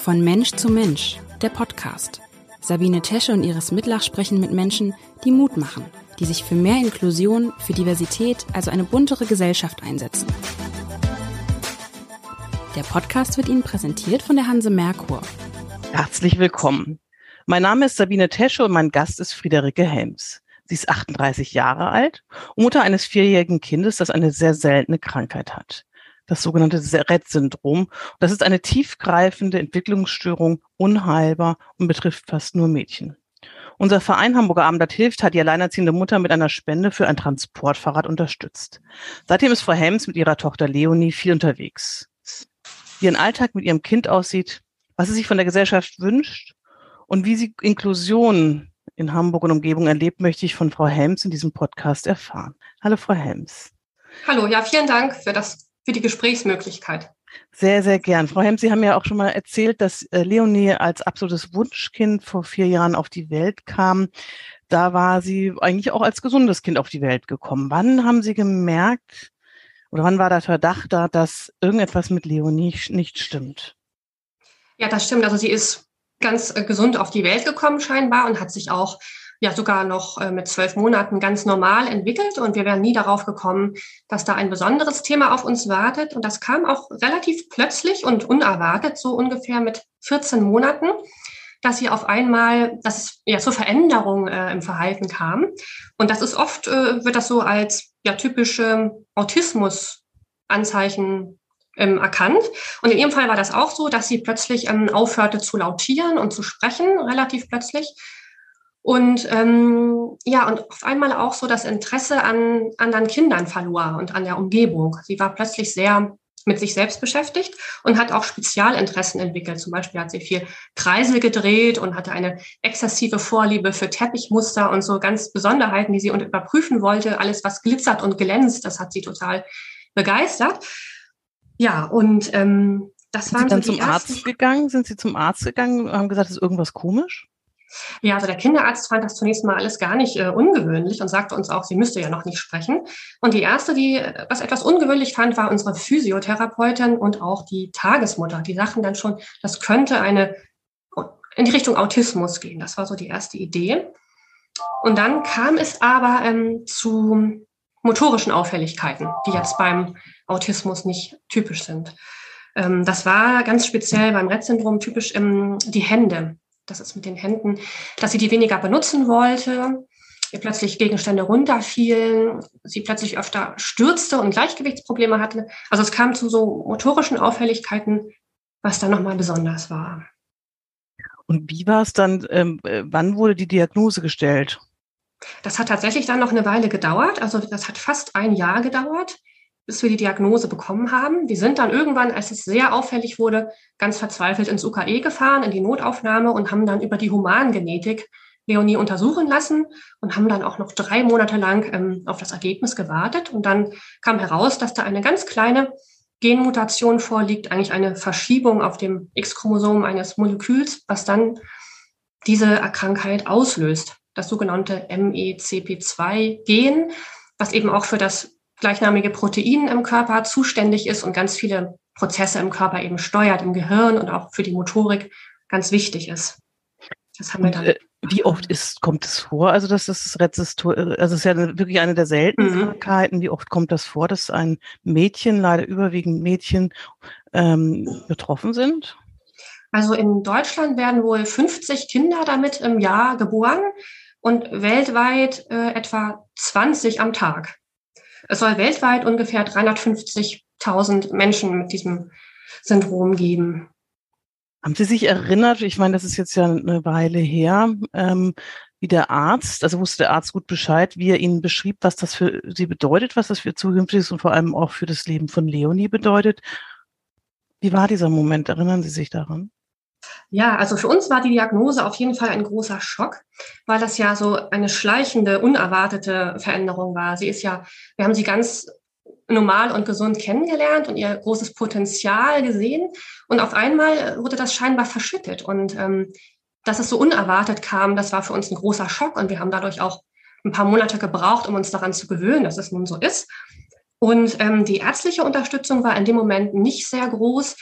Von Mensch zu Mensch, der Podcast. Sabine Tesche und Iris Mitlach sprechen mit Menschen, die Mut machen, die sich für mehr Inklusion, für Diversität, also eine buntere Gesellschaft einsetzen. Der Podcast wird Ihnen präsentiert von der Hanse Merkur. Herzlich willkommen. Mein Name ist Sabine Tesche und mein Gast ist Friederike Helms. Sie ist 38 Jahre alt und Mutter eines vierjährigen Kindes, das eine sehr seltene Krankheit hat das sogenannte Rett-Syndrom. Das ist eine tiefgreifende Entwicklungsstörung, unheilbar und betrifft fast nur Mädchen. Unser Verein Hamburger Abendblatt hilft hat die alleinerziehende Mutter mit einer Spende für ein Transportfahrrad unterstützt. Seitdem ist Frau Helms mit ihrer Tochter Leonie viel unterwegs. Wie ihr Alltag mit ihrem Kind aussieht, was sie sich von der Gesellschaft wünscht und wie sie Inklusion in Hamburg und Umgebung erlebt, möchte ich von Frau Helms in diesem Podcast erfahren. Hallo, Frau Helms. Hallo, ja, vielen Dank für das für die Gesprächsmöglichkeit. Sehr, sehr gern. Frau Hemd, Sie haben ja auch schon mal erzählt, dass äh, Leonie als absolutes Wunschkind vor vier Jahren auf die Welt kam. Da war sie eigentlich auch als gesundes Kind auf die Welt gekommen. Wann haben Sie gemerkt oder wann war der Verdacht da, dass irgendetwas mit Leonie nicht stimmt? Ja, das stimmt. Also sie ist ganz äh, gesund auf die Welt gekommen scheinbar und hat sich auch ja sogar noch äh, mit zwölf Monaten ganz normal entwickelt und wir wären nie darauf gekommen, dass da ein besonderes Thema auf uns wartet. Und das kam auch relativ plötzlich und unerwartet, so ungefähr mit 14 Monaten, dass sie auf einmal, dass es ja zur Veränderung äh, im Verhalten kam. Und das ist oft, äh, wird das so als ja typische Autismus-Anzeichen ähm, erkannt. Und in ihrem Fall war das auch so, dass sie plötzlich ähm, aufhörte zu lautieren und zu sprechen, relativ plötzlich. Und ähm, ja, und auf einmal auch so das Interesse an anderen Kindern verlor und an der Umgebung. Sie war plötzlich sehr mit sich selbst beschäftigt und hat auch Spezialinteressen entwickelt. Zum Beispiel hat sie viel Kreisel gedreht und hatte eine exzessive Vorliebe für Teppichmuster und so ganz Besonderheiten, die sie überprüfen wollte. Alles, was glitzert und glänzt, das hat sie total begeistert. Ja, und ähm, das Sind waren Sie dann so zum ersten Arzt gegangen? Sind Sie zum Arzt gegangen und haben gesagt, ist irgendwas komisch? Ja, also der Kinderarzt fand das zunächst mal alles gar nicht äh, ungewöhnlich und sagte uns auch, sie müsste ja noch nicht sprechen. Und die erste, die äh, was etwas ungewöhnlich fand, war unsere Physiotherapeutin und auch die Tagesmutter. Die sagten dann schon, das könnte eine in die Richtung Autismus gehen. Das war so die erste Idee. Und dann kam es aber ähm, zu motorischen Auffälligkeiten, die jetzt beim Autismus nicht typisch sind. Ähm, das war ganz speziell beim Rett-Syndrom typisch ähm, die Hände das ist mit den Händen, dass sie die weniger benutzen wollte, ihr plötzlich Gegenstände runterfielen, sie plötzlich öfter stürzte und Gleichgewichtsprobleme hatte. Also es kam zu so motorischen Auffälligkeiten, was dann nochmal besonders war. Und wie war es dann, ähm, äh, wann wurde die Diagnose gestellt? Das hat tatsächlich dann noch eine Weile gedauert. Also das hat fast ein Jahr gedauert bis wir die Diagnose bekommen haben. Wir sind dann irgendwann, als es sehr auffällig wurde, ganz verzweifelt ins UKE gefahren, in die Notaufnahme und haben dann über die Humangenetik Leonie untersuchen lassen und haben dann auch noch drei Monate lang ähm, auf das Ergebnis gewartet. Und dann kam heraus, dass da eine ganz kleine Genmutation vorliegt, eigentlich eine Verschiebung auf dem X-Chromosom eines Moleküls, was dann diese Krankheit auslöst. Das sogenannte MECP2-Gen, was eben auch für das gleichnamige Protein im Körper zuständig ist und ganz viele Prozesse im Körper eben steuert, im Gehirn und auch für die Motorik ganz wichtig ist. Das haben wir dann. Äh, wie oft ist, kommt es vor? Also, dass das Rezistor, also es ist ja wirklich eine der seltenen mhm. Krankheiten. Wie oft kommt das vor, dass ein Mädchen, leider überwiegend Mädchen, ähm, betroffen sind? Also in Deutschland werden wohl 50 Kinder damit im Jahr geboren und weltweit äh, etwa 20 am Tag. Es soll weltweit ungefähr 350.000 Menschen mit diesem Syndrom geben. Haben Sie sich erinnert, ich meine, das ist jetzt ja eine Weile her, ähm, wie der Arzt, also wusste der Arzt gut Bescheid, wie er Ihnen beschrieb, was das für Sie bedeutet, was das für zukünftiges und vor allem auch für das Leben von Leonie bedeutet. Wie war dieser Moment? Erinnern Sie sich daran? Ja, also für uns war die Diagnose auf jeden Fall ein großer Schock, weil das ja so eine schleichende, unerwartete Veränderung war. Sie ist ja, wir haben sie ganz normal und gesund kennengelernt und ihr großes Potenzial gesehen. Und auf einmal wurde das scheinbar verschüttet. Und ähm, dass es so unerwartet kam, das war für uns ein großer Schock. Und wir haben dadurch auch ein paar Monate gebraucht, um uns daran zu gewöhnen, dass es nun so ist. Und ähm, die ärztliche Unterstützung war in dem Moment nicht sehr groß.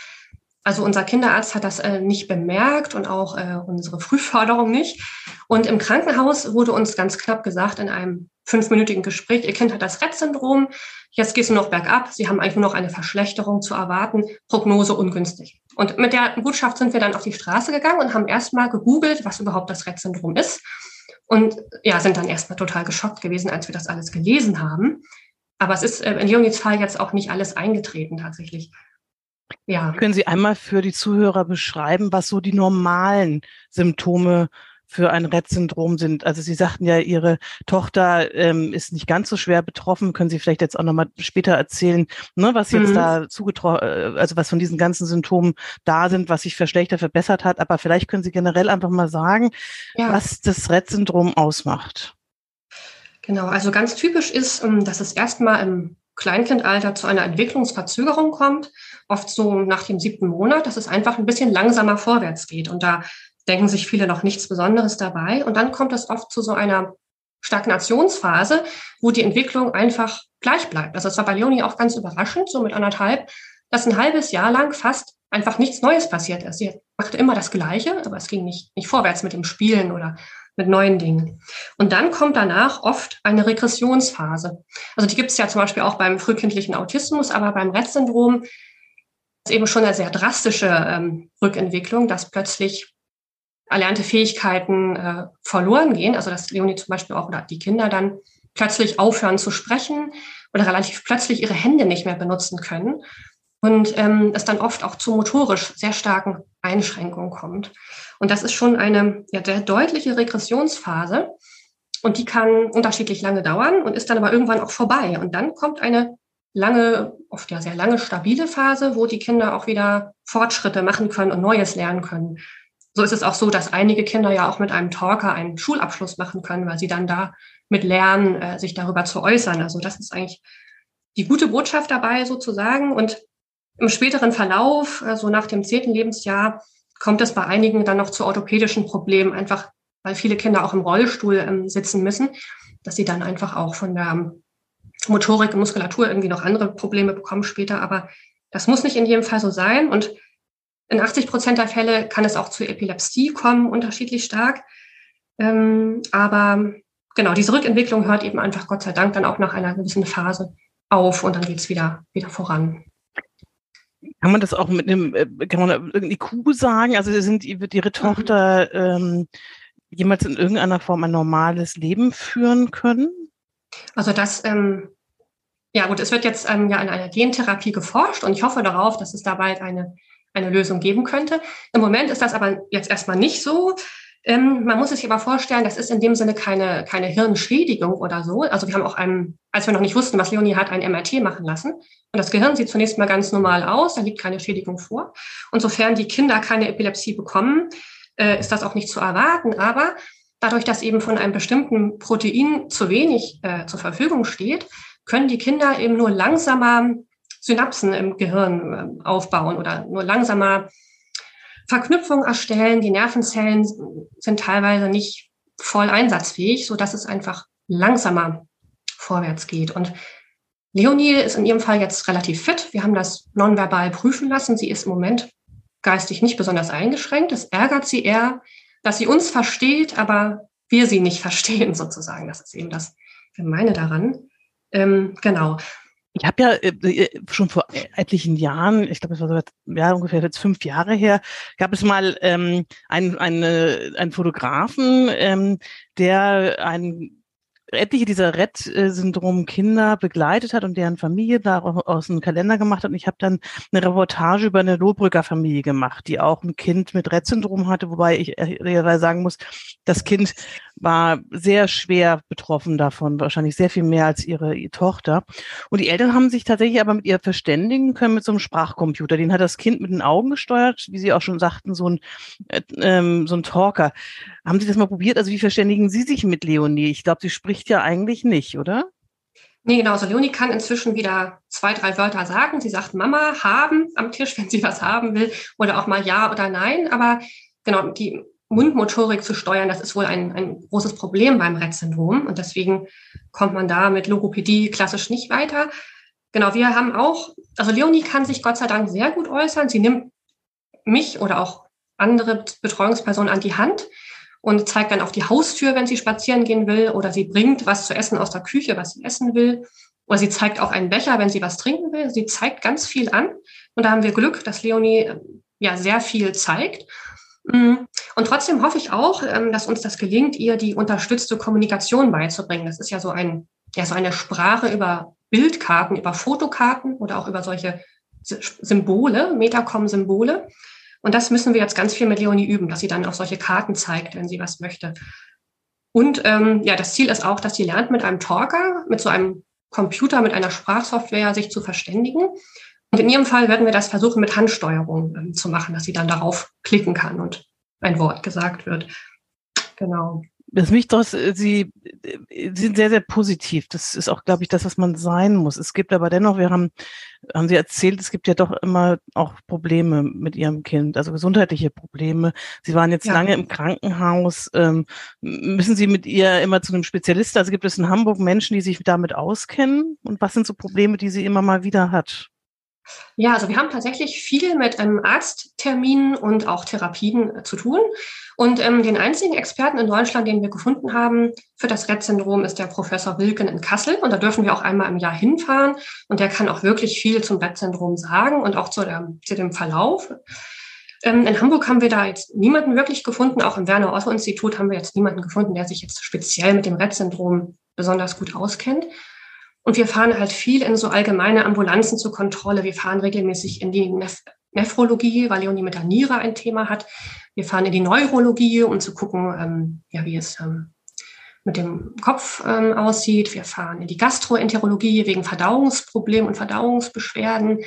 Also unser Kinderarzt hat das äh, nicht bemerkt und auch äh, unsere Frühförderung nicht. Und im Krankenhaus wurde uns ganz knapp gesagt in einem fünfminütigen Gespräch, Ihr Kind hat das Rett-Syndrom, jetzt es nur noch bergab, Sie haben eigentlich nur noch eine Verschlechterung zu erwarten, Prognose ungünstig. Und mit der Botschaft sind wir dann auf die Straße gegangen und haben erstmal gegoogelt, was überhaupt das Rett-Syndrom ist. Und ja, sind dann erstmal total geschockt gewesen, als wir das alles gelesen haben. Aber es ist äh, in Leonids Fall jetzt auch nicht alles eingetreten tatsächlich. Ja. Können Sie einmal für die Zuhörer beschreiben, was so die normalen Symptome für ein Rett-Syndrom sind? Also Sie sagten ja, Ihre Tochter ähm, ist nicht ganz so schwer betroffen. Können Sie vielleicht jetzt auch nochmal später erzählen, ne, was jetzt mhm. da zugetroffen, äh, also was von diesen ganzen Symptomen da sind, was sich verschlechtert, verbessert hat. Aber vielleicht können Sie generell einfach mal sagen, ja. was das Rett-Syndrom ausmacht. Genau, also ganz typisch ist, ähm, dass es erstmal im Kleinkindalter zu einer Entwicklungsverzögerung kommt, oft so nach dem siebten Monat, dass es einfach ein bisschen langsamer vorwärts geht. Und da denken sich viele noch nichts Besonderes dabei. Und dann kommt es oft zu so einer Stagnationsphase, wo die Entwicklung einfach gleich bleibt. Also es war bei Leonie auch ganz überraschend, so mit anderthalb, dass ein halbes Jahr lang fast einfach nichts Neues passiert ist. Sie machte immer das Gleiche, aber es ging nicht, nicht vorwärts mit dem Spielen oder mit neuen Dingen. Und dann kommt danach oft eine Regressionsphase. Also die gibt es ja zum Beispiel auch beim frühkindlichen Autismus, aber beim Rett-Syndrom ist eben schon eine sehr drastische ähm, Rückentwicklung, dass plötzlich erlernte Fähigkeiten äh, verloren gehen. Also dass Leonie zum Beispiel auch oder die Kinder dann plötzlich aufhören zu sprechen oder relativ plötzlich ihre Hände nicht mehr benutzen können und ähm, es dann oft auch zu motorisch sehr starken Einschränkungen kommt. Und das ist schon eine ja, sehr deutliche Regressionsphase. Und die kann unterschiedlich lange dauern und ist dann aber irgendwann auch vorbei. Und dann kommt eine lange, oft ja sehr lange stabile Phase, wo die Kinder auch wieder Fortschritte machen können und Neues lernen können. So ist es auch so, dass einige Kinder ja auch mit einem Talker einen Schulabschluss machen können, weil sie dann da mit lernen, äh, sich darüber zu äußern. Also das ist eigentlich die gute Botschaft dabei sozusagen. Und im späteren Verlauf, äh, so nach dem zehnten Lebensjahr, kommt es bei einigen dann noch zu orthopädischen Problemen, einfach weil viele Kinder auch im Rollstuhl ähm, sitzen müssen, dass sie dann einfach auch von der Motorik, Muskulatur irgendwie noch andere Probleme bekommen später. Aber das muss nicht in jedem Fall so sein. Und in 80 Prozent der Fälle kann es auch zu Epilepsie kommen, unterschiedlich stark. Ähm, aber genau, diese Rückentwicklung hört eben einfach Gott sei Dank dann auch nach einer gewissen Phase auf und dann geht es wieder, wieder voran. Kann man das auch mit einem, äh, kann man irgendwie Kuh sagen? Also sind, wird Ihre mhm. Tochter ähm, jemals in irgendeiner Form ein normales Leben führen können? Also das, ähm, ja gut, es wird jetzt ähm, ja in einer Gentherapie geforscht und ich hoffe darauf, dass es da bald eine, eine Lösung geben könnte. Im Moment ist das aber jetzt erstmal nicht so. Ähm, man muss sich aber vorstellen, das ist in dem Sinne keine, keine Hirnschädigung oder so. Also wir haben auch einen, als wir noch nicht wussten, was Leonie hat, ein MRT machen lassen. Und das Gehirn sieht zunächst mal ganz normal aus, da liegt keine Schädigung vor. Und sofern die Kinder keine Epilepsie bekommen, äh, ist das auch nicht zu erwarten. Aber dadurch, dass eben von einem bestimmten Protein zu wenig äh, zur Verfügung steht, können die Kinder eben nur langsamer Synapsen im Gehirn äh, aufbauen oder nur langsamer Verknüpfung erstellen. Die Nervenzellen sind teilweise nicht voll einsatzfähig, so dass es einfach langsamer vorwärts geht. Und Leonie ist in ihrem Fall jetzt relativ fit. Wir haben das nonverbal prüfen lassen. Sie ist im Moment geistig nicht besonders eingeschränkt. Es ärgert sie eher, dass sie uns versteht, aber wir sie nicht verstehen sozusagen. Das ist eben das Gemeine daran. Ähm, genau. Ich habe ja äh, äh, schon vor etlichen Jahren, ich glaube, es war sogar ja, ungefähr jetzt fünf Jahre her, gab es mal ähm, einen, eine, einen Fotografen, ähm, der einen etliche dieser Rett-Syndrom-Kinder begleitet hat und deren Familie daraus einen Kalender gemacht hat. Und ich habe dann eine Reportage über eine Lohbrücker Familie gemacht, die auch ein Kind mit Rett-Syndrom hatte, wobei ich ehrlicherweise sagen muss, das Kind war sehr schwer betroffen davon, wahrscheinlich sehr viel mehr als ihre, ihre Tochter. Und die Eltern haben sich tatsächlich aber mit ihr verständigen können mit so einem Sprachcomputer. Den hat das Kind mit den Augen gesteuert, wie Sie auch schon sagten, so ein, äh, ähm, so ein Talker. Haben Sie das mal probiert? Also wie verständigen Sie sich mit Leonie? Ich glaube, sie spricht ja eigentlich nicht, oder? Nee, genau. Also Leonie kann inzwischen wieder zwei, drei Wörter sagen. Sie sagt Mama, haben am Tisch, wenn sie was haben will, oder auch mal Ja oder Nein. Aber genau, die Mundmotorik zu steuern, das ist wohl ein, ein großes Problem beim Rett-Syndrom. Und deswegen kommt man da mit Logopädie klassisch nicht weiter. Genau, wir haben auch, also Leonie kann sich Gott sei Dank sehr gut äußern. Sie nimmt mich oder auch andere Betreuungspersonen an die Hand und zeigt dann auf die Haustür, wenn sie spazieren gehen will, oder sie bringt was zu essen aus der Küche, was sie essen will, oder sie zeigt auch einen Becher, wenn sie was trinken will. Sie zeigt ganz viel an. Und da haben wir Glück, dass Leonie ja sehr viel zeigt. Mm. Und trotzdem hoffe ich auch, ähm, dass uns das gelingt, ihr die unterstützte Kommunikation beizubringen. Das ist ja so ein, ja, so eine Sprache über Bildkarten, über Fotokarten oder auch über solche Symbole, Metacom-Symbole. Und das müssen wir jetzt ganz viel mit Leonie üben, dass sie dann auch solche Karten zeigt, wenn sie was möchte. Und ähm, ja, das Ziel ist auch, dass sie lernt, mit einem Talker, mit so einem Computer, mit einer Sprachsoftware sich zu verständigen. Und in ihrem Fall werden wir das versuchen, mit Handsteuerung ähm, zu machen, dass sie dann darauf klicken kann und ein Wort gesagt wird. Genau das mich doch, Sie sind sehr, sehr positiv. Das ist auch, glaube ich, das, was man sein muss. Es gibt aber dennoch, wir haben, haben Sie erzählt, es gibt ja doch immer auch Probleme mit Ihrem Kind, also gesundheitliche Probleme. Sie waren jetzt ja. lange im Krankenhaus. Ähm, müssen Sie mit ihr immer zu einem Spezialisten? Also gibt es in Hamburg Menschen, die sich damit auskennen? Und was sind so Probleme, die sie immer mal wieder hat? Ja, also wir haben tatsächlich viel mit ähm, Arztterminen und auch Therapien äh, zu tun. Und ähm, den einzigen Experten in Deutschland, den wir gefunden haben für das Rett-Syndrom, ist der Professor Wilken in Kassel. Und da dürfen wir auch einmal im Jahr hinfahren. Und der kann auch wirklich viel zum Rett-Syndrom sagen und auch zu, der, zu dem Verlauf. Ähm, in Hamburg haben wir da jetzt niemanden wirklich gefunden. Auch im Werner-Otto-Institut haben wir jetzt niemanden gefunden, der sich jetzt speziell mit dem Rett-Syndrom besonders gut auskennt. Und wir fahren halt viel in so allgemeine Ambulanzen zur Kontrolle. Wir fahren regelmäßig in die Neph Nephrologie, weil Leonie mit der Niere ein Thema hat. Wir fahren in die Neurologie, um zu gucken, ähm, ja, wie es ähm, mit dem Kopf ähm, aussieht. Wir fahren in die Gastroenterologie wegen Verdauungsproblemen und Verdauungsbeschwerden.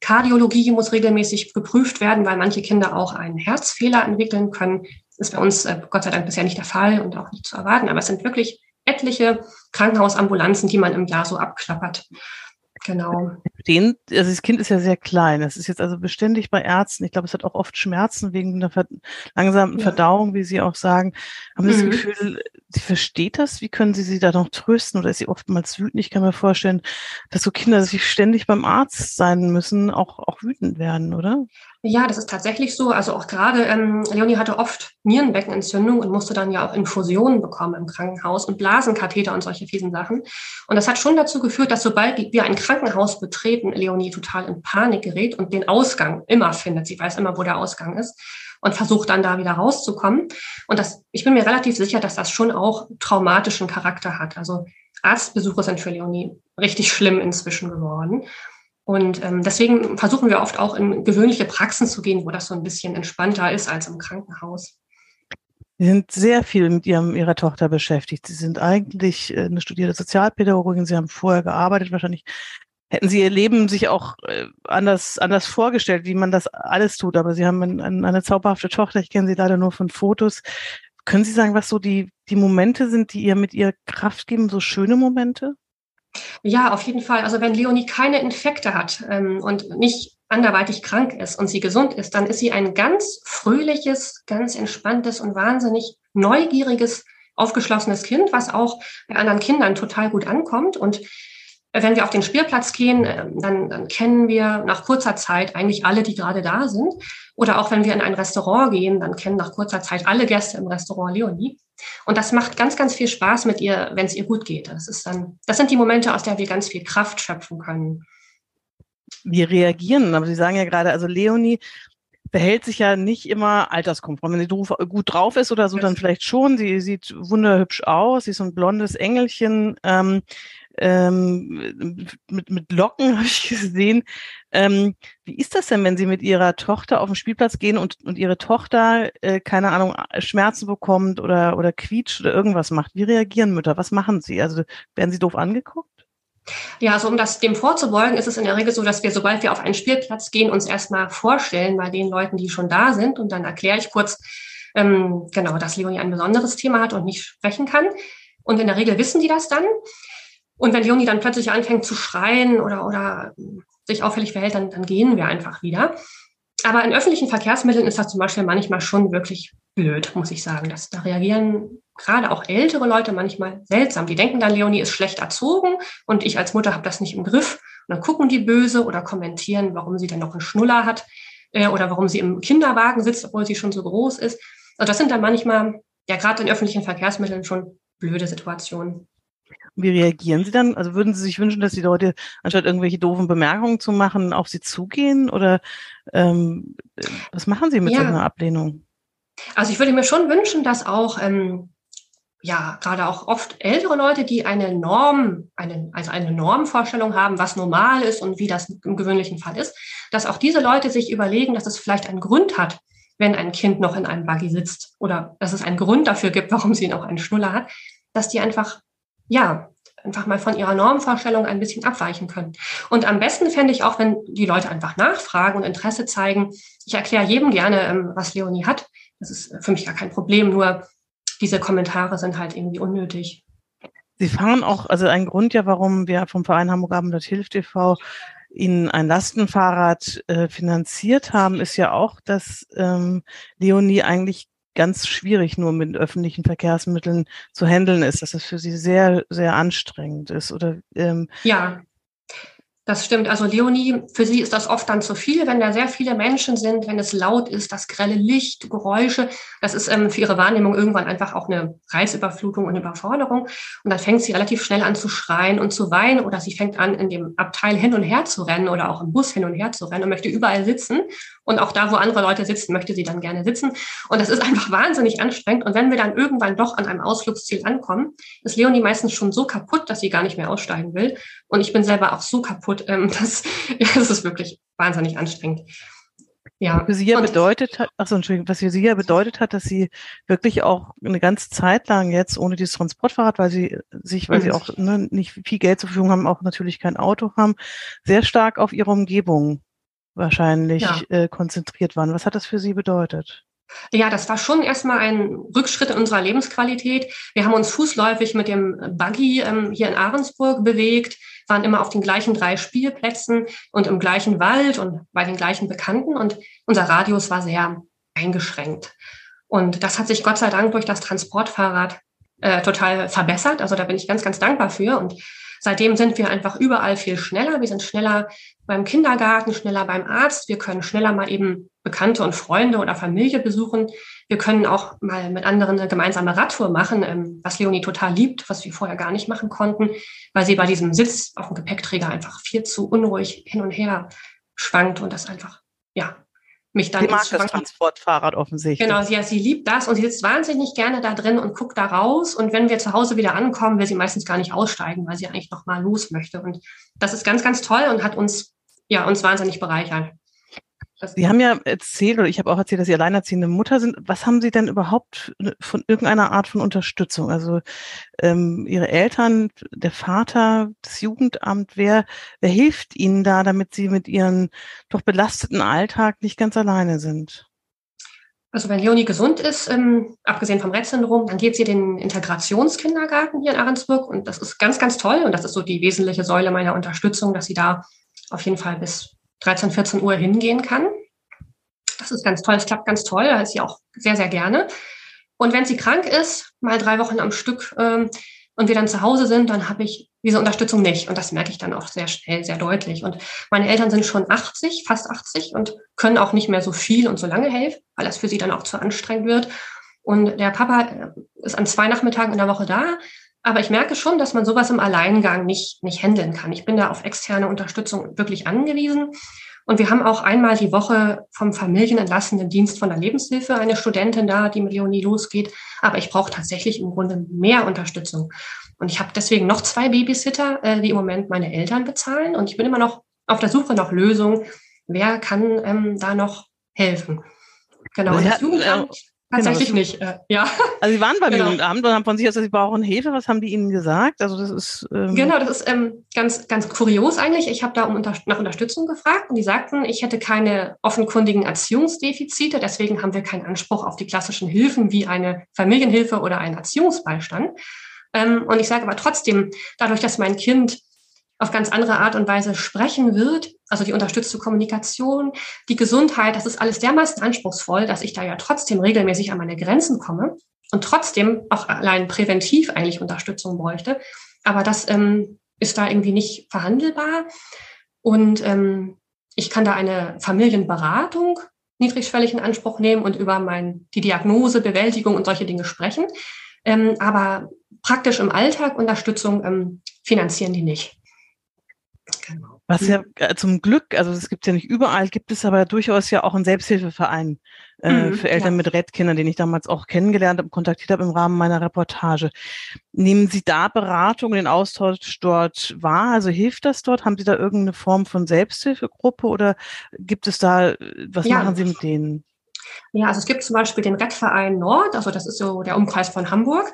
Kardiologie muss regelmäßig geprüft werden, weil manche Kinder auch einen Herzfehler entwickeln können. Das ist bei uns äh, Gott sei Dank bisher nicht der Fall und auch nicht zu erwarten. Aber es sind wirklich etliche Krankenhausambulanzen, die man im Jahr so abklappert. Genau. Den, also das Kind ist ja sehr klein. Es ist jetzt also beständig bei Ärzten. Ich glaube, es hat auch oft Schmerzen wegen einer langsamen ja. Verdauung, wie Sie auch sagen. Haben Sie mhm. das Gefühl, sie versteht das? Wie können Sie sie da noch trösten? Oder ist sie oftmals wütend? Ich kann mir vorstellen, dass so Kinder sich ständig beim Arzt sein müssen, auch, auch wütend werden, oder? Ja, das ist tatsächlich so. Also auch gerade, ähm, Leonie hatte oft Nierenbeckenentzündung und musste dann ja auch Infusionen bekommen im Krankenhaus und Blasenkatheter und solche fiesen Sachen. Und das hat schon dazu geführt, dass sobald wir ein Krankenhaus betreten, Leonie total in Panik gerät und den Ausgang immer findet. Sie weiß immer, wo der Ausgang ist und versucht dann da wieder rauszukommen. Und das, ich bin mir relativ sicher, dass das schon auch traumatischen Charakter hat. Also Arztbesuche sind für Leonie richtig schlimm inzwischen geworden. Und ähm, deswegen versuchen wir oft auch in gewöhnliche Praxen zu gehen, wo das so ein bisschen entspannter ist als im Krankenhaus. Sie sind sehr viel mit ihrem, Ihrer Tochter beschäftigt. Sie sind eigentlich äh, eine studierte Sozialpädagogin. Sie haben vorher gearbeitet. Wahrscheinlich hätten Sie Ihr Leben sich auch äh, anders, anders vorgestellt, wie man das alles tut. Aber Sie haben eine, eine zauberhafte Tochter. Ich kenne Sie leider nur von Fotos. Können Sie sagen, was so die, die Momente sind, die ihr mit ihr Kraft geben, so schöne Momente? Ja, auf jeden Fall. Also wenn Leonie keine Infekte hat ähm, und nicht anderweitig krank ist und sie gesund ist, dann ist sie ein ganz fröhliches, ganz entspanntes und wahnsinnig neugieriges, aufgeschlossenes Kind, was auch bei anderen Kindern total gut ankommt. Und wenn wir auf den Spielplatz gehen, ähm, dann, dann kennen wir nach kurzer Zeit eigentlich alle, die gerade da sind. Oder auch wenn wir in ein Restaurant gehen, dann kennen nach kurzer Zeit alle Gäste im Restaurant Leonie. Und das macht ganz, ganz viel Spaß mit ihr, wenn es ihr gut geht. Das ist dann, das sind die Momente, aus der wir ganz viel Kraft schöpfen können. Wir reagieren, aber Sie sagen ja gerade, also Leonie verhält sich ja nicht immer alterskonform. Wenn sie gut drauf ist oder so, dann vielleicht schon. Sie sieht wunderhübsch aus. Sie ist so ein blondes Engelchen. Ähm, ähm, mit, mit Locken, habe ich gesehen. Ähm, wie ist das denn, wenn Sie mit Ihrer Tochter auf den Spielplatz gehen und, und Ihre Tochter, äh, keine Ahnung, Schmerzen bekommt oder, oder quietscht oder irgendwas macht? Wie reagieren Mütter? Was machen sie? Also werden sie doof angeguckt? Ja, also um das dem vorzubeugen, ist es in der Regel so, dass wir, sobald wir auf einen Spielplatz gehen, uns erstmal vorstellen bei den Leuten, die schon da sind. Und dann erkläre ich kurz, ähm, genau, dass Leonie ein besonderes Thema hat und nicht sprechen kann. Und in der Regel wissen die das dann. Und wenn Leonie dann plötzlich anfängt zu schreien oder, oder sich auffällig verhält, dann, dann gehen wir einfach wieder. Aber in öffentlichen Verkehrsmitteln ist das zum Beispiel manchmal schon wirklich blöd, muss ich sagen. Das, da reagieren gerade auch ältere Leute manchmal seltsam. Die denken dann, Leonie ist schlecht erzogen und ich als Mutter habe das nicht im Griff. Und dann gucken die böse oder kommentieren, warum sie denn noch einen Schnuller hat. äh, oder warum sie im Kinderwagen sitzt, obwohl sie schon so groß ist. Also das sind dann manchmal, ja gerade in öffentlichen Verkehrsmitteln schon blöde Situationen. Wie reagieren Sie dann? Also würden Sie sich wünschen, dass die Leute, anstatt irgendwelche doofen Bemerkungen zu machen, auf Sie zugehen? Oder ähm, was machen Sie mit ja. so einer Ablehnung? Also ich würde mir schon wünschen, dass auch ähm, ja, gerade auch oft ältere Leute, die eine Norm, eine, also eine Normvorstellung haben, was normal ist und wie das im gewöhnlichen Fall ist, dass auch diese Leute sich überlegen, dass es vielleicht einen Grund hat, wenn ein Kind noch in einem Buggy sitzt oder dass es einen Grund dafür gibt, warum sie noch einen Schnuller hat, dass die einfach, ja, einfach mal von ihrer Normvorstellung ein bisschen abweichen können. Und am besten fände ich auch, wenn die Leute einfach nachfragen und Interesse zeigen. Ich erkläre jedem gerne, ähm, was Leonie hat. Das ist für mich gar kein Problem. Nur diese Kommentare sind halt irgendwie unnötig. Sie fahren auch, also ein Grund ja, warum wir vom Verein Hamburg Abend Hilft e.V. Ihnen ein Lastenfahrrad äh, finanziert haben, ist ja auch, dass ähm, Leonie eigentlich ganz schwierig nur mit öffentlichen Verkehrsmitteln zu handeln ist, dass es für sie sehr, sehr anstrengend ist. Oder ähm, ja. Das stimmt. Also Leonie, für sie ist das oft dann zu viel, wenn da sehr viele Menschen sind, wenn es laut ist, das grelle Licht, Geräusche. Das ist ähm, für ihre Wahrnehmung irgendwann einfach auch eine Reizüberflutung und Überforderung. Und dann fängt sie relativ schnell an zu schreien und zu weinen oder sie fängt an, in dem Abteil hin und her zu rennen oder auch im Bus hin und her zu rennen und möchte überall sitzen. Und auch da, wo andere Leute sitzen, möchte sie dann gerne sitzen. Und das ist einfach wahnsinnig anstrengend. Und wenn wir dann irgendwann doch an einem Ausflugsziel ankommen, ist Leonie meistens schon so kaputt, dass sie gar nicht mehr aussteigen will. Und ich bin selber auch so kaputt, ähm, dass ja, das ist wirklich wahnsinnig anstrengend. Ja. Für sie ja bedeutet hat, achso, Entschuldigung, was für sie ja bedeutet hat, dass sie wirklich auch eine ganze Zeit lang jetzt ohne dieses Transportfahrrad, weil sie sich, weil mhm. sie auch ne, nicht viel Geld zur Verfügung haben, auch natürlich kein Auto haben, sehr stark auf ihre Umgebung wahrscheinlich ja. äh, konzentriert waren. Was hat das für Sie bedeutet? Ja, das war schon erstmal ein Rückschritt in unserer Lebensqualität. Wir haben uns fußläufig mit dem Buggy ähm, hier in Ahrensburg bewegt, waren immer auf den gleichen drei Spielplätzen und im gleichen Wald und bei den gleichen Bekannten und unser Radius war sehr eingeschränkt. Und das hat sich Gott sei Dank durch das Transportfahrrad äh, total verbessert. Also da bin ich ganz, ganz dankbar für. Und Seitdem sind wir einfach überall viel schneller. Wir sind schneller beim Kindergarten, schneller beim Arzt. Wir können schneller mal eben Bekannte und Freunde oder Familie besuchen. Wir können auch mal mit anderen eine gemeinsame Radtour machen, ähm, was Leonie total liebt, was wir vorher gar nicht machen konnten, weil sie bei diesem Sitz auf dem Gepäckträger einfach viel zu unruhig hin und her schwankt und das einfach, ja, mich dann. Sie mag das Transportfahrrad offensichtlich. Genau, sie, sie liebt das und sie sitzt wahnsinnig gerne da drin und guckt da raus. Und wenn wir zu Hause wieder ankommen, will sie meistens gar nicht aussteigen, weil sie eigentlich noch mal los möchte. Und das ist ganz, ganz toll und hat uns, ja, uns wahnsinnig bereichert. Sie haben ja erzählt, oder ich habe auch erzählt, dass Sie alleinerziehende Mutter sind. Was haben Sie denn überhaupt von irgendeiner Art von Unterstützung? Also ähm, Ihre Eltern, der Vater, das Jugendamt, wer, wer hilft Ihnen da, damit Sie mit Ihrem doch belasteten Alltag nicht ganz alleine sind? Also wenn Leonie gesund ist, ähm, abgesehen vom Rett-Syndrom, dann geht sie den Integrationskindergarten hier in Ahrensburg und das ist ganz, ganz toll und das ist so die wesentliche Säule meiner Unterstützung, dass sie da auf jeden Fall bis 13, 14 Uhr hingehen kann. Das ist ganz toll, es klappt ganz toll, da ist sie auch sehr, sehr gerne. Und wenn sie krank ist, mal drei Wochen am Stück ähm, und wir dann zu Hause sind, dann habe ich diese Unterstützung nicht. Und das merke ich dann auch sehr schnell, sehr deutlich. Und meine Eltern sind schon 80, fast 80 und können auch nicht mehr so viel und so lange helfen, weil das für sie dann auch zu anstrengend wird. Und der Papa äh, ist an zwei Nachmittagen in der Woche da, aber ich merke schon, dass man sowas im Alleingang nicht, nicht handeln kann. Ich bin da auf externe Unterstützung wirklich angewiesen. Und wir haben auch einmal die Woche vom familienentlassenden Dienst von der Lebenshilfe eine Studentin da, die mit Leonie losgeht. Aber ich brauche tatsächlich im Grunde mehr Unterstützung. Und ich habe deswegen noch zwei Babysitter, äh, die im Moment meine Eltern bezahlen. Und ich bin immer noch auf der Suche nach Lösungen. Wer kann ähm, da noch helfen? Genau. Und das Jugendamt Tatsächlich genau. nicht, äh, ja. Also Sie waren beim genau. Jugendamt und haben von sich aus, Sie brauchen Hilfe. Was haben die Ihnen gesagt? Also das ist ähm genau, das ist ähm, ganz ganz kurios eigentlich. Ich habe da um unter nach Unterstützung gefragt und die sagten, ich hätte keine offenkundigen Erziehungsdefizite, deswegen haben wir keinen Anspruch auf die klassischen Hilfen wie eine Familienhilfe oder einen Erziehungsbeistand. Ähm, und ich sage aber trotzdem, dadurch, dass mein Kind auf ganz andere Art und Weise sprechen wird, also die unterstützte Kommunikation, die Gesundheit, das ist alles dermaßen anspruchsvoll, dass ich da ja trotzdem regelmäßig an meine Grenzen komme und trotzdem auch allein präventiv eigentlich Unterstützung bräuchte. Aber das ähm, ist da irgendwie nicht verhandelbar. Und ähm, Ich kann da eine Familienberatung niedrigschwellig in Anspruch nehmen und über mein, die Diagnose, Bewältigung und solche Dinge sprechen. Ähm, aber praktisch im Alltag Unterstützung ähm, finanzieren die nicht. Was ja äh, zum Glück, also es gibt ja nicht überall, gibt es aber durchaus ja auch einen Selbsthilfeverein äh, mhm, für Eltern ja. mit Rettkindern, den ich damals auch kennengelernt und kontaktiert habe im Rahmen meiner Reportage. Nehmen Sie da Beratung, den Austausch dort wahr? Also hilft das dort? Haben Sie da irgendeine Form von Selbsthilfegruppe oder gibt es da, was ja. machen Sie mit denen? Ja, also es gibt zum Beispiel den Rettverein Nord, also das ist so der Umkreis von Hamburg.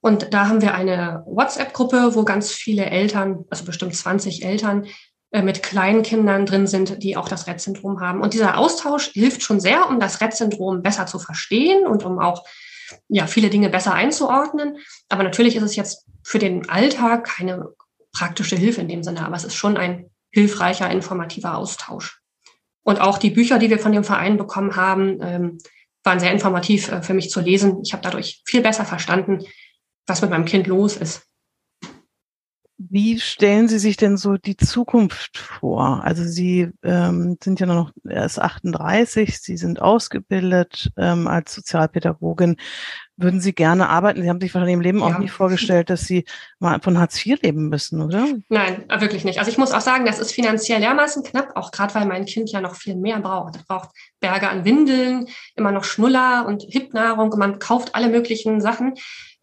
Und da haben wir eine WhatsApp-Gruppe, wo ganz viele Eltern, also bestimmt 20 Eltern, äh, mit kleinen Kindern drin sind, die auch das Rett-Syndrom haben. Und dieser Austausch hilft schon sehr, um das Rett-Syndrom besser zu verstehen und um auch ja, viele Dinge besser einzuordnen. Aber natürlich ist es jetzt für den Alltag keine praktische Hilfe in dem Sinne, aber es ist schon ein hilfreicher, informativer Austausch. Und auch die Bücher, die wir von dem Verein bekommen haben, ähm, waren sehr informativ äh, für mich zu lesen. Ich habe dadurch viel besser verstanden, was mit meinem Kind los ist. Wie stellen Sie sich denn so die Zukunft vor? Also Sie ähm, sind ja noch erst 38, Sie sind ausgebildet ähm, als Sozialpädagogin. Würden Sie gerne arbeiten? Sie haben sich wahrscheinlich im Leben ja. auch nie vorgestellt, dass Sie mal von Hartz IV leben müssen, oder? Nein, wirklich nicht. Also ich muss auch sagen, das ist finanziell dermaßen knapp, auch gerade weil mein Kind ja noch viel mehr braucht. Es braucht Berge an Windeln, immer noch Schnuller und Hipnahrung und man kauft alle möglichen Sachen.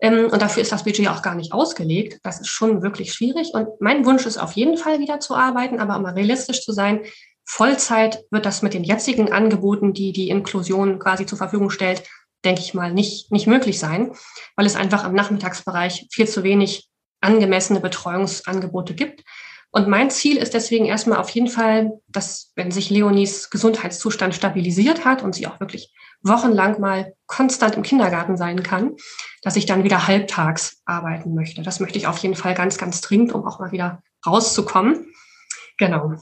Ähm, und dafür ist das Budget auch gar nicht ausgelegt. Das ist schon wirklich schwierig. Und mein Wunsch ist auf jeden Fall wieder zu arbeiten, aber um mal realistisch zu sein, Vollzeit wird das mit den jetzigen Angeboten, die die Inklusion quasi zur Verfügung stellt, denke ich mal, nicht, nicht möglich sein, weil es einfach im Nachmittagsbereich viel zu wenig angemessene Betreuungsangebote gibt. Und mein Ziel ist deswegen erstmal auf jeden Fall, dass wenn sich Leonis Gesundheitszustand stabilisiert hat und sie auch wirklich wochenlang mal konstant im Kindergarten sein kann, dass ich dann wieder halbtags arbeiten möchte. Das möchte ich auf jeden Fall ganz, ganz dringend, um auch mal wieder rauszukommen. Genau.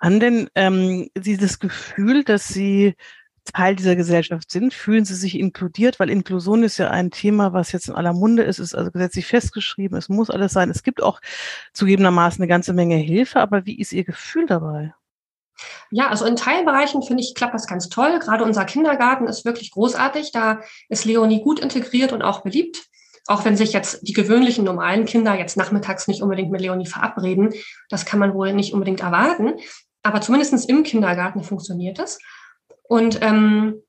Haben denn ähm, Sie das Gefühl, dass Sie Teil dieser Gesellschaft sind? Fühlen Sie sich inkludiert? Weil Inklusion ist ja ein Thema, was jetzt in aller Munde ist, ist also gesetzlich festgeschrieben, es muss alles sein. Es gibt auch zugegebenermaßen eine ganze Menge Hilfe, aber wie ist Ihr Gefühl dabei? Ja, also in Teilbereichen finde ich, klappt das ganz toll. Gerade unser Kindergarten ist wirklich großartig. Da ist Leonie gut integriert und auch beliebt. Auch wenn sich jetzt die gewöhnlichen normalen Kinder jetzt nachmittags nicht unbedingt mit Leonie verabreden. Das kann man wohl nicht unbedingt erwarten. Aber zumindest im Kindergarten funktioniert es. Und ähm,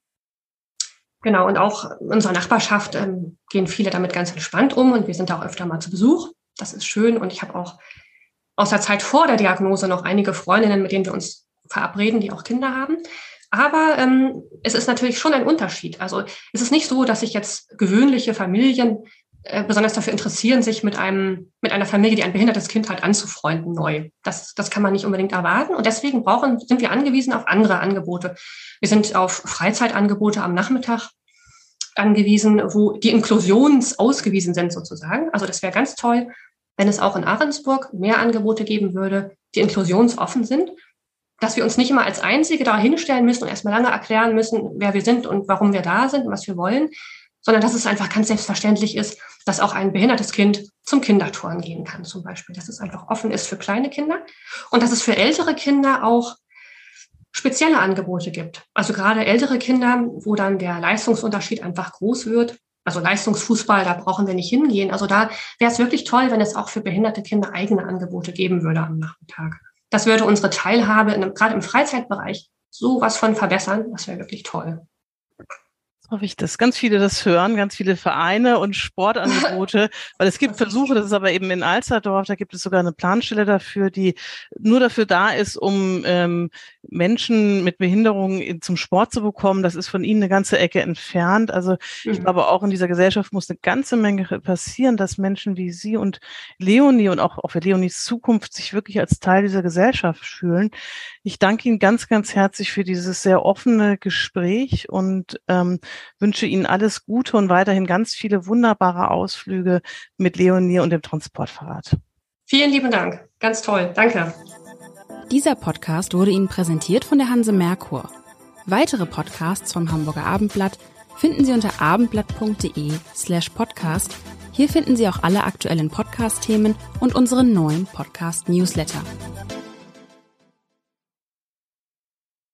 genau, und auch in unserer Nachbarschaft ähm, gehen viele damit ganz entspannt um und wir sind da auch öfter mal zu Besuch. Das ist schön. Und ich habe auch aus der Zeit vor der Diagnose noch einige Freundinnen, mit denen wir uns verabreden, die auch Kinder haben. Aber ähm, es ist natürlich schon ein Unterschied. Also es ist nicht so, dass sich jetzt gewöhnliche Familien äh, besonders dafür interessieren, sich mit einem mit einer Familie, die ein behindertes Kind hat, anzufreunden neu. Das, das kann man nicht unbedingt erwarten. Und deswegen brauchen, sind wir angewiesen auf andere Angebote. Wir sind auf Freizeitangebote am Nachmittag angewiesen, wo die Inklusions ausgewiesen sind sozusagen. Also das wäre ganz toll, wenn es auch in Ahrensburg mehr Angebote geben würde, die inklusionsoffen sind dass wir uns nicht immer als Einzige da hinstellen müssen und erstmal lange erklären müssen, wer wir sind und warum wir da sind und was wir wollen, sondern dass es einfach ganz selbstverständlich ist, dass auch ein behindertes Kind zum Kindertouren gehen kann zum Beispiel, dass es einfach offen ist für kleine Kinder und dass es für ältere Kinder auch spezielle Angebote gibt. Also gerade ältere Kinder, wo dann der Leistungsunterschied einfach groß wird. Also Leistungsfußball, da brauchen wir nicht hingehen. Also da wäre es wirklich toll, wenn es auch für behinderte Kinder eigene Angebote geben würde am Nachmittag. Das würde unsere Teilhabe in, gerade im Freizeitbereich sowas von verbessern. Das wäre wirklich toll hoffe ich, dass ganz viele das hören, ganz viele Vereine und Sportangebote, weil es gibt Versuche, das ist aber eben in Alsterdorf, da gibt es sogar eine Planstelle dafür, die nur dafür da ist, um ähm, Menschen mit Behinderungen zum Sport zu bekommen. Das ist von ihnen eine ganze Ecke entfernt. Also mhm. ich glaube, auch in dieser Gesellschaft muss eine ganze Menge passieren, dass Menschen wie Sie und Leonie und auch, auch für Leonies Zukunft sich wirklich als Teil dieser Gesellschaft fühlen. Ich danke Ihnen ganz, ganz herzlich für dieses sehr offene Gespräch und ähm, wünsche Ihnen alles Gute und weiterhin ganz viele wunderbare Ausflüge mit Leonie und dem Transportfahrrad. Vielen lieben Dank. Ganz toll. Danke. Dieser Podcast wurde Ihnen präsentiert von der Hanse Merkur. Weitere Podcasts vom Hamburger Abendblatt finden Sie unter abendblatt.de slash podcast. Hier finden Sie auch alle aktuellen Podcast-Themen und unseren neuen Podcast-Newsletter.